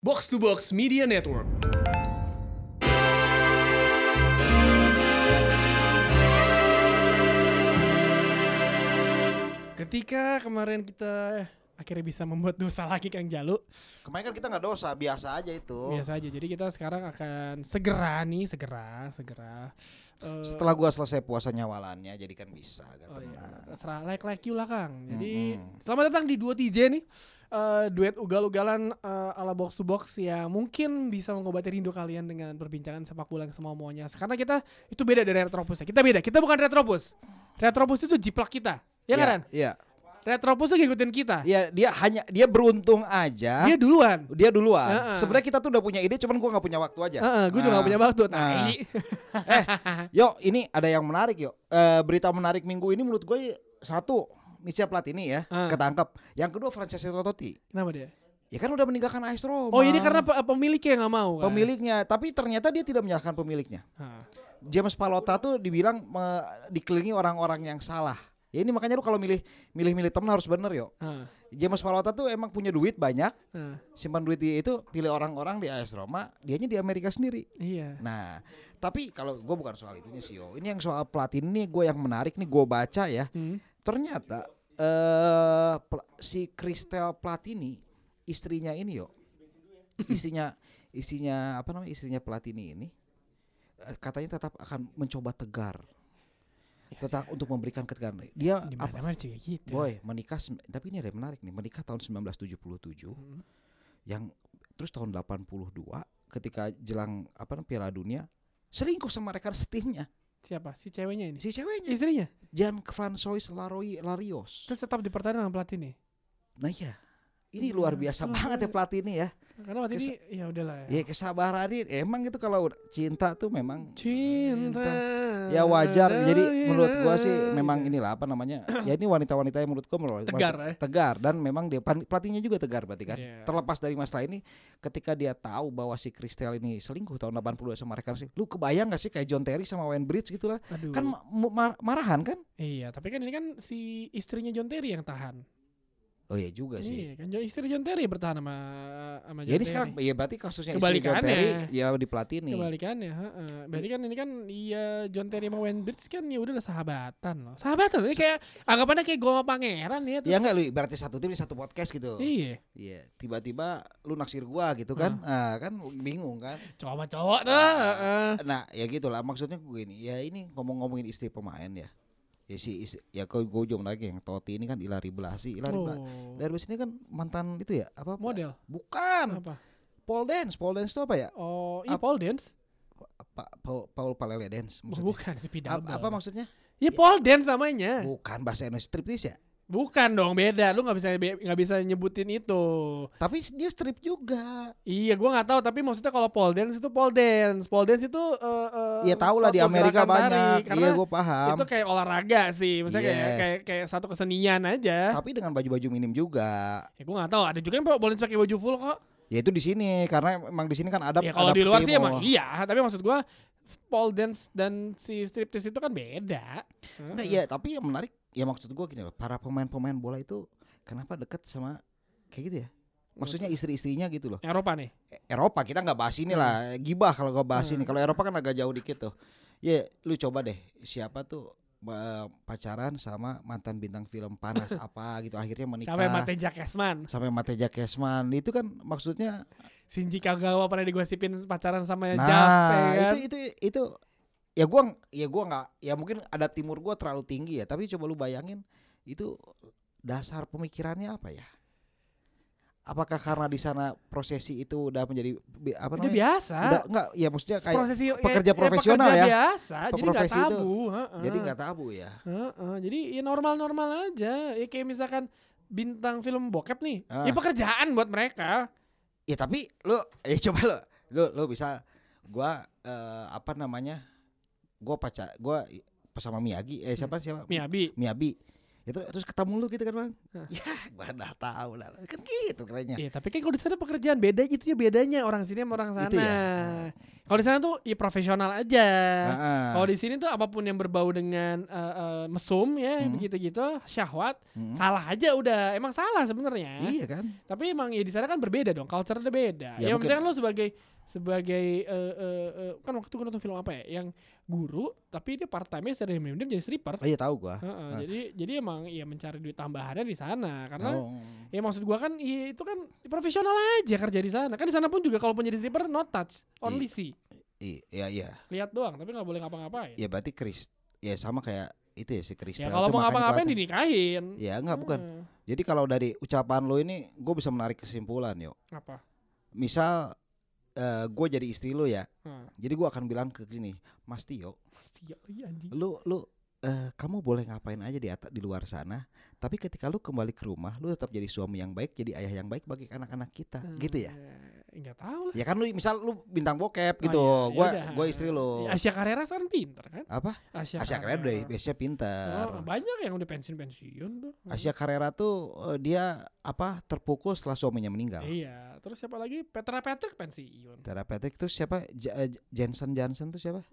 Box to Box Media Network. Ketika kemarin kita akhirnya bisa membuat dosa lagi Kang Jalu, Kemarin kan kita nggak dosa, biasa aja itu. biasa aja. Jadi kita sekarang akan segera nih, segera, segera. eh, Setelah gua selesai puasa nyawalannya, jadi kan bisa agak Oh iya, tenang. terserah like like you lah Kang. Jadi Mm-mm. selamat datang di dua TJ nih. Eh, duet ugal-ugalan eh, ala box to box yang mungkin bisa mengobati rindu kalian dengan perbincangan sepak bola yang semua maunya. Karena kita itu beda dari Retropus ya. Kita beda. Kita bukan Retropus. Retropus itu jiplak kita. Ya Iya, kan? Iya. Retropus tuh ngikutin kita. Iya, dia hanya dia beruntung aja. Dia duluan. Dia duluan. Heeh. Sebenarnya kita tuh udah punya ide, cuman gua nggak punya waktu aja. Heeh, gue juga Nah, gak punya waktu. nah. Tai. Eh, yuk ini ada yang menarik yuk. Eh, berita menarik minggu ini menurut gue satu Misha Platini ya Ah. ketangkap. Yang kedua Francesco Totti. Kenapa dia? Ya kan udah meninggalkan AS Roma. Oh ini karena pe- pemiliknya yang gak mau kan? pemiliknya, tapi ternyata dia tidak menyalahkan pemiliknya. Hah. James Palota tuh dibilang me- dikelilingi orang-orang yang salah. Ya ini makanya lu kalau milih milih-milih temen harus bener yo. Hah. James Palota tuh emang punya duit banyak, Hah. simpan duit dia itu pilih orang-orang di AS Roma, dianya di Amerika sendiri. Iya. Nah, tapi kalau gue bukan soal itunya sih yo. Ini yang soal Platini nih gue yang menarik nih gue baca ya. Hmm. Ternyata pla- si Kristel Platini istrinya ini yo. Istrinya istrinya apa namanya? Istrinya Platini ini eh, katanya tetap akan mencoba tegar. Tetap untuk memberikan ketegaran. Dia Di apa, juga gitu. Boy, menikah tapi ini ada yang menarik nih. Menikah tahun 1977 Hmm. yang terus tahun 82 ketika jelang apa namanya Piala Dunia selingkuh sama rekan setimnya Siapa? Si ceweknya ini? si ceweknya Istrinya? Jan Francois Laroy Larios. Terus tetap dipertaruh dengan Platini. Nah iya, ini luar biasa Luar banget ya Platini ya. Karena waktu ini ya udahlah Ya kesabaran ini emang itu kalau cinta tuh memang Cinta. Ya wajar. Jadi menurut gua sih memang inilah apa namanya? Ya ini wanita-wanita yang menurut gua menurut- Tegar, ya? tegar dan memang dia pelatihnya juga tegar berarti kan. Iya. Terlepas dari masalah ini ketika dia tahu bahwa si Kristel ini selingkuh tahun 82 sama rekan sih. Lu kebayang gak sih kayak John Terry sama Wayne Bridge gitu lah. Aduh. Kan ma- mar- marahan kan? Iya, tapi kan ini kan si istrinya John Terry yang tahan. Oh iya juga sih. Iya, kan istri John Terry bertahan sama sama John Ya ini Terry. sekarang ya berarti kasusnya istri John. Terry ya di Platini. kebalikannya, heeh. Berarti kan ini kan iya John Terry sama Wayne Bridge kan ya udahlah sahabatan loh. Sahabatan ini kayak anggapannya kayak gue sama pangeran ya terus. Ya enggak lu berarti satu tim di satu podcast gitu. Iya, Iya, tiba-tiba lu naksir gua gitu kan. Nah, kan bingung kan. cowok sama cowok tuh. heeh. Nah, ya gitulah maksudnya gue ini. Ya ini ngomong-ngomongin istri pemain ya. Ya si ya kau gue juga lagi yang Totti ini kan Ilari Blasi. Ilari. Oh, Ilari Blasi ini kan mantan itu ya apa? model Bukan. apa? Paul Dance. Paul Dance itu apa ya? Oh, iya Paul Dance? Pa, Paul, Paul Palele Dance maksudnya. bukan, speed Apa, apa maksudnya? Ya Paul Dance namanya. Bukan bahasa Indonesia striptease ya? Bukan dong, beda. Lu nggak bisa nggak bisa nyebutin itu. Tapi dia strip juga. Iya, gua nggak tahu. Tapi maksudnya kalau pole dance itu pole dance. Pole dance itu eh, eh, Iya tahu lah di Amerika tari. banyak. Karena Iya gue paham. itu kayak olahraga sih. Misalnya kayak, Yes. kayak kayak satu kesenian aja. Tapi dengan baju-baju minim juga. Ya gua nggak tahu. Ada juga yang pole dance pakai baju full kok. Ya itu di sini karena emang di sini kan ada ya kalau di luar sih emang iya. Tapi maksud gua pole dance dan si striptease itu kan beda. Nah, iya, tapi yang menarik ya maksud gua gini loh, para pemain-pemain bola itu kenapa deket sama kayak gitu ya? Maksudnya istri-istrinya gitu loh. Eropa nih. E- Eropa kita nggak bahas ini lah, gibah kalau gak bahas Hmm. ini. Kalau Eropa kan agak jauh dikit tuh. Ya, lu coba deh siapa tuh pacaran sama mantan bintang film panas apa gitu akhirnya menikah Sampai Mateja Kesman. sampai Mateja Kesman itu kan maksudnya Shinji Kagawa pernah digosipin pacaran sama nah Jafe kan. itu itu itu ya gua ya gua nggak ya mungkin ada timur gua terlalu tinggi ya tapi coba lu bayangin itu dasar pemikirannya apa ya apakah karena di sana prosesi itu udah menjadi apa Itu namanya biasa. udah enggak ya maksudnya kayak Prosesi kayak- pekerja kayak profesional pekerja ya. biasa, jadi nggak Profesi itu. tabu. heeh. jadi nggak tabu ya Heeh, jadi ya normal-normal aja. Ya kayak misalkan bintang film bokep nih, Ah. ya pekerjaan buat mereka. ya tapi lu eh coba lu lu lu bisa gua eh, apa namanya gua pacar pas sama Miyagi eh siapa siapa Miyabi. Miyabi itu terus ketemu lu gitu kan bang Hah. ya gua udah tahu lah kan gitu kerennya Iya, tapi kan kalau di sana pekerjaan beda itu ya bedanya orang sini sama orang sana. Itu ya. Kalau di sana tuh ya profesional aja. Kalau di sini tuh apa pun yang berbau dengan eh, eh, mesum ya Hmm. begitu-gitu, syahwat, Hmm. salah aja udah. Emang salah sebenarnya. iya kan Tapi emang ya di sana kan berbeda dong, culture-nya beda. Ya, Ya, mungkin- misalkan lo sebagai sebagai eh, eh, eh, kan waktu itu gue nonton film apa ya, yang guru tapi dia part time nya dari minum jadi stripper. oh iya tahu gua Heeh, Nah. Jadi jadi emang ya mencari duit tambahannya di sana karena oh. ya maksud gua kan ya, itu kan profesional aja kerja di sana. Kan di sana pun juga kalau jadi stripper no touch, only see. I- iya iya Lihat doang tapi nggak boleh ngapa-ngapain. ya berarti Chris ya sama kayak itu ya si Kristel Ya kalau mau ngapa-ngapain dinikahin. ya enggak bukan Hmm, jadi kalau dari ucapan lo ini gue bisa menarik kesimpulan yo apa? misal gue jadi istri lo ya Hmm. jadi gue akan bilang ke sini Mas Tio Pasti ya, iya anjing. lu lu eh, kamu boleh ngapain aja di atas di luar sana tapi ketika lu kembali ke rumah lu tetap jadi suami yang baik jadi ayah yang baik bagi anak-anak kita gitu ya Eh, Nggak tahu lah. ya kan lu misal lu bintang bokep gitu Oh, iya, gua yaudah. gua istri lu Ya, Asia Carrera kan pinter kan? apa Asia, Asia Carrera udah biasanya pinter Oh, banyak yang udah pensiun-pensiun tuh. Asia Carrera tuh eh, dia apa terpukul setelah suaminya meninggal Iya, terus siapa lagi? Petra Patrick pensiun. terapeutik tuh siapa J- Jensen Johnson tuh siapa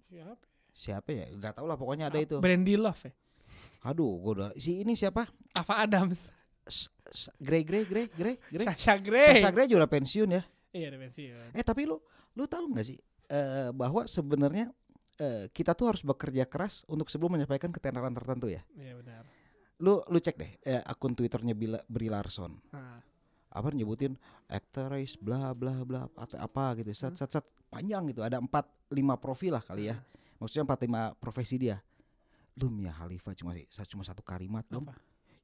Siapa? Siapa ya nggak tahu lah pokoknya ada itu Brandy Love ya. aduh gua udah si ini siapa Ava Adams. Grey Grey Grey Grey Grey Sasha Grey. Sasha Grey juga pensiun ya Iya, udah pensiun. Eh tapi lu lu tahu nggak sih eh, bahwa sebenarnya eh, kita tuh harus bekerja keras untuk sebelum menyampaikan ketenaran tertentu ya. Iya benar. Lu lu cek deh eh, akun Twitternya Bila, Brie Larson. Nah, Apa nyebutin actress bla bla bla atau apa gitu. Set set set panjang gitu. Ada 4 5 profil lah kali ya. Maksudnya 4 5 profesi dia. Lu Mia Khalifa cuma cuma satu kalimat dong.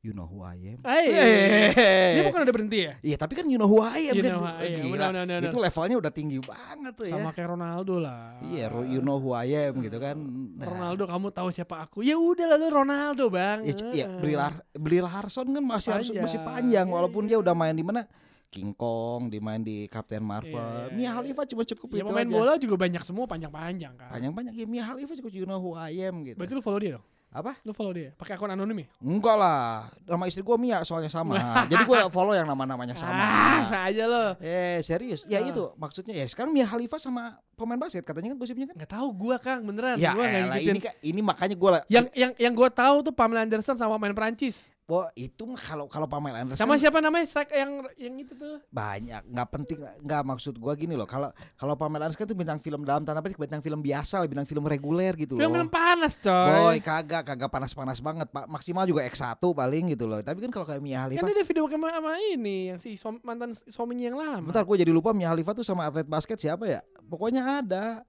You know who I am. Hey, Eh. dia bukan udah berhenti ya? Iya tapi kan you know who I am You kan. know who I am. Gila. Itu levelnya udah tinggi banget tuh ya. Sama kayak Ronaldo lah. Iya, ro- you know who I am gitu kan. Nah, Ronaldo kamu tahu siapa aku? Ya udah lalu Ronaldo bang. Ya, c- ya Lar- Brie Larson kan masih harus Panjang. masih panjang Iya, walaupun iya. dia udah main di mana King Kong, dimain di Captain Marvel. Iya, iya, Mia iya. Khalifa cuma cukup Ya itu pemain aja. bola juga banyak semua panjang-panjang kan. Panjang-panjang ya Mia Khalifa cukup you know who I am gitu. Berarti lu follow dia dong? Apa? Lu follow dia? Pakai akun anonim ya? Enggak lah. Nama istri gua Mia soalnya sama. Jadi gua follow yang nama-namanya sama. Ah, saja lo. Eh serius? Ya Ah. itu maksudnya ya sekarang Mia Khalifa sama pemain basket katanya kan gosipnya kan? Nggak tahu gua Kang, beneran. Ya gua elah, ngikutin. ini ini makanya gua Yang yang yang gua tahu tuh Pamela Anderson sama main Prancis. Wah, itu mah kalau kalau Pamela Anderson Sama kan siapa namanya strike yang yang itu tuh? banyak nggak penting nggak maksud gua gini loh kalau kalau Pamela Anderson kan tuh bintang film dalam tanda petik bintang film biasa lah bintang film reguler gitu Film-film loh panas, Boy coy. kagak kagak panas-panas banget pak maksimal juga X1 paling gitu loh tapi kan kalau kayak Mia Kan Khalifa dia ada video sama, sama ini yang si suam- mantan suaminya yang lama. bentar gue jadi lupa Mia Khalifa tuh sama atlet basket siapa ya pokoknya ada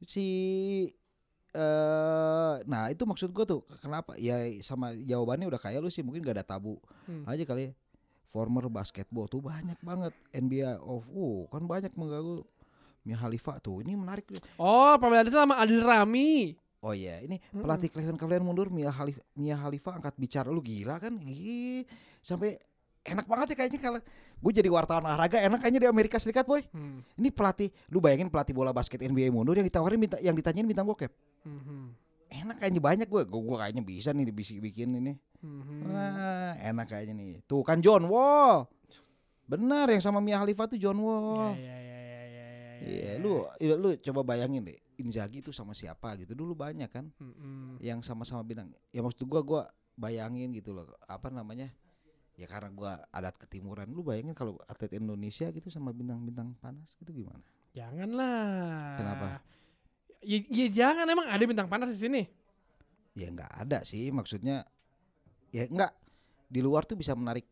si eh nah itu maksud gua tuh kenapa ya sama jawabannya udah kayak lu sih mungkin gak ada tabu Hmm. aja kali ya former basketball tuh banyak banget NBA of uh kan banyak mengganggu Mia Khalifa tuh ini menarik. Oh, Pamela Anderson sama Adil Rami. oh iya ini Mm-mm. pelatih Cleveland Cavaliers mundur Mia Khalifa Mia Khalifa angkat bicara lu gila kan Ih, sampai enak banget ya kayaknya kalau gue jadi wartawan olahraga enak kayaknya di Amerika Serikat boy Hmm. ini pelatih lu bayangin pelatih bola basket NBA mundur yang ditawarin minta yang ditanyain bintang bokep Mhm. enak kayaknya banyak gue gue kayaknya bisa nih bikin ini Mhm. Wah, enak kayaknya nih. Tuh kan John Wall. Benar yang sama Mia Khalifa tuh John Wall. Iya, iya, iya, iya, iya, iya, Iya, iya. lu iya, lu coba bayangin deh. Inzaghi itu sama siapa gitu. Dulu banyak kan Mhm. yang sama-sama bintang. Ya maksud gua gua bayangin gitu loh. Apa namanya? Ya karena gua adat ketimuran. Lu bayangin kalau atlet Indonesia gitu sama bintang-bintang panas gitu gimana? Janganlah. Kenapa? Ya, ya jangan emang ada bintang panas di sini. Ya nggak ada sih maksudnya. Ya enggak di luar tuh bisa menarik.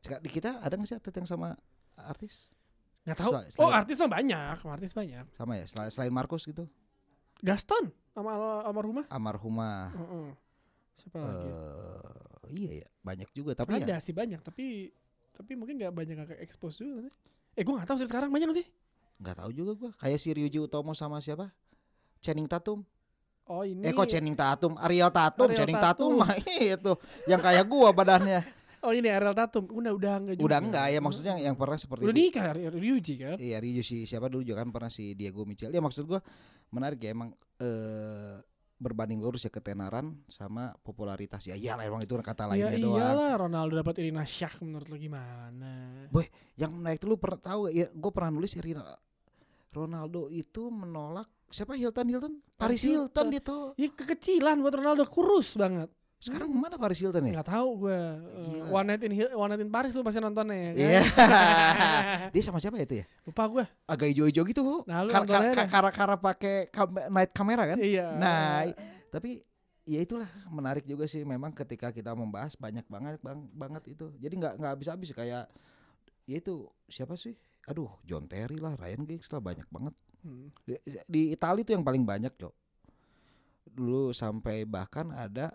Di kita ada nggak sih atlet yang sama artis? Nggak tahu. Sel- Oh, artis mah banyak, artis banyak. Sama ya selain, selain Marcos gitu. Gaston sama al almarhumah. almarhumah Heeh. Siapa lagi? eh iya ya banyak juga tapi ada ya sih banyak, tapi tapi mungkin nggak banyak nggak expose juga sih. Eh, gua nggak tahu sih sekarang banyak nggak sih. nggak tahu juga gua kayak si Ryuji Utomo sama siapa Channing Tatum Oh ini. eh kok Channing Tatum Ariel Tatum Ariel Channing Tatum. Tatum mah itu yang kayak gua badannya Oh ini Ariel Tatum. Udah udah enggak juga. udah enggak ya maksudnya yang pernah seperti Udah itu nikah Ry- Ryuji kan? iya Ryuji si siapa dulu juga kan pernah si Diego Michel ya maksud gua menarik ya emang eh berbanding lurus ya ketenaran sama popularitas ya iyalah emang itu kata Ya lainnya doang iyalah Ronaldo dapat Irina Shah menurut lu gimana? yang naik itu lu pernah tahu ya gue pernah nulis Irina Ronaldo itu menolak siapa Hilton Hilton Paris Hilton Hilton. dia tuh Ya kekecilan buat Ronaldo kurus banget. sekarang mana Paris Hilton ya Nggak tahu gue. Gila. One Night in One Night in Paris lu pasti nontonnya ya kan? Iya. dia sama siapa ya itu ya Lupa gue. agak hijau-hijau gitu Nah, Kar- kar- kar- dah. Kara-kara pakai kam- night kamera kan Iya. Nah, tapi ya itulah menarik juga sih memang ketika kita membahas banyak banget bang, banget itu. Jadi nggak nggak habis-habis kayak ya itu siapa sih? Aduh, John Terry lah, Ryan Giggs lah banyak banget. Hmm. Di, di Italia itu yang paling banyak, Cok. Dulu sampai bahkan ada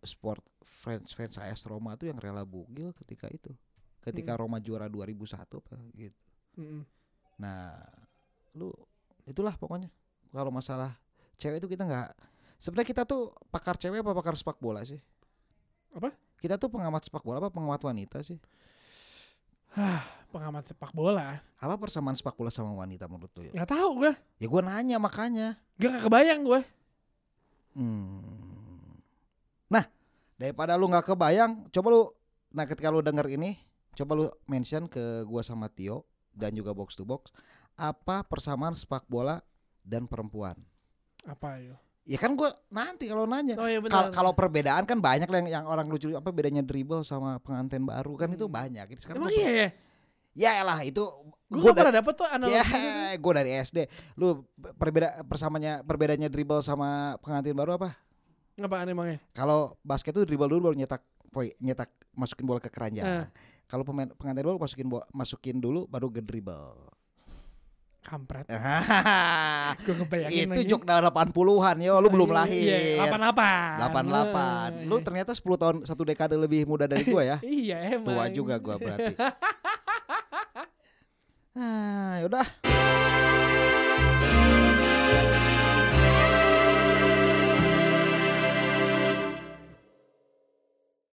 sport fans fans AS Roma tuh yang rela bugil ketika itu. Ketika Hmm. Roma juara 2001 apa gitu. Mm-mm. Nah, lu itulah pokoknya. Kalau masalah cewek itu kita nggak sebenarnya kita tuh pakar cewek apa pakar sepak bola sih? Apa? Kita tuh pengamat sepak bola apa pengamat wanita sih? Pengamat sepak bola. Apa persamaan sepak bola sama wanita menurut lu ya? Nggak tahu gue. Ya gua nanya makanya. Gak kebayang gue. Hmm. Nah, daripada lu nggak kebayang, coba lu nah ketika lu denger ini, coba lu mention ke gua sama Tio dan juga box to box apa persamaan sepak bola dan perempuan. Apa ya? Ya kan gua nanti kalau nanya Oh iya benar. kalau perbedaan kan banyak lah yang, yang orang lucu apa bedanya dribble sama pengantin baru kan itu Hmm. banyak. Itu sekarang Emang tuh- iya ya? Ya lah itu Gue gak pernah dapet tuh analogi ya gitu. gue dari SD. Lu perbeda persamanya perbedaannya dribble sama pengantin baru apa? Apaan emangnya? Kalau basket tuh dribble dulu baru nyetak poin, nyetak masukin bola ke keranjang. Eh. Kalau pemain pengantin baru masukin bola, masukin dulu baru ngedribble. Kampret. Gue kebayangin itu lagi. jok 80-an yo lu belum Iya, lahir. Iya, 88. 88. Lu Oh, ternyata 10 tahun satu dekade lebih muda dari gua ya. Iya emang. Tua juga gua berarti. ah, yaudah.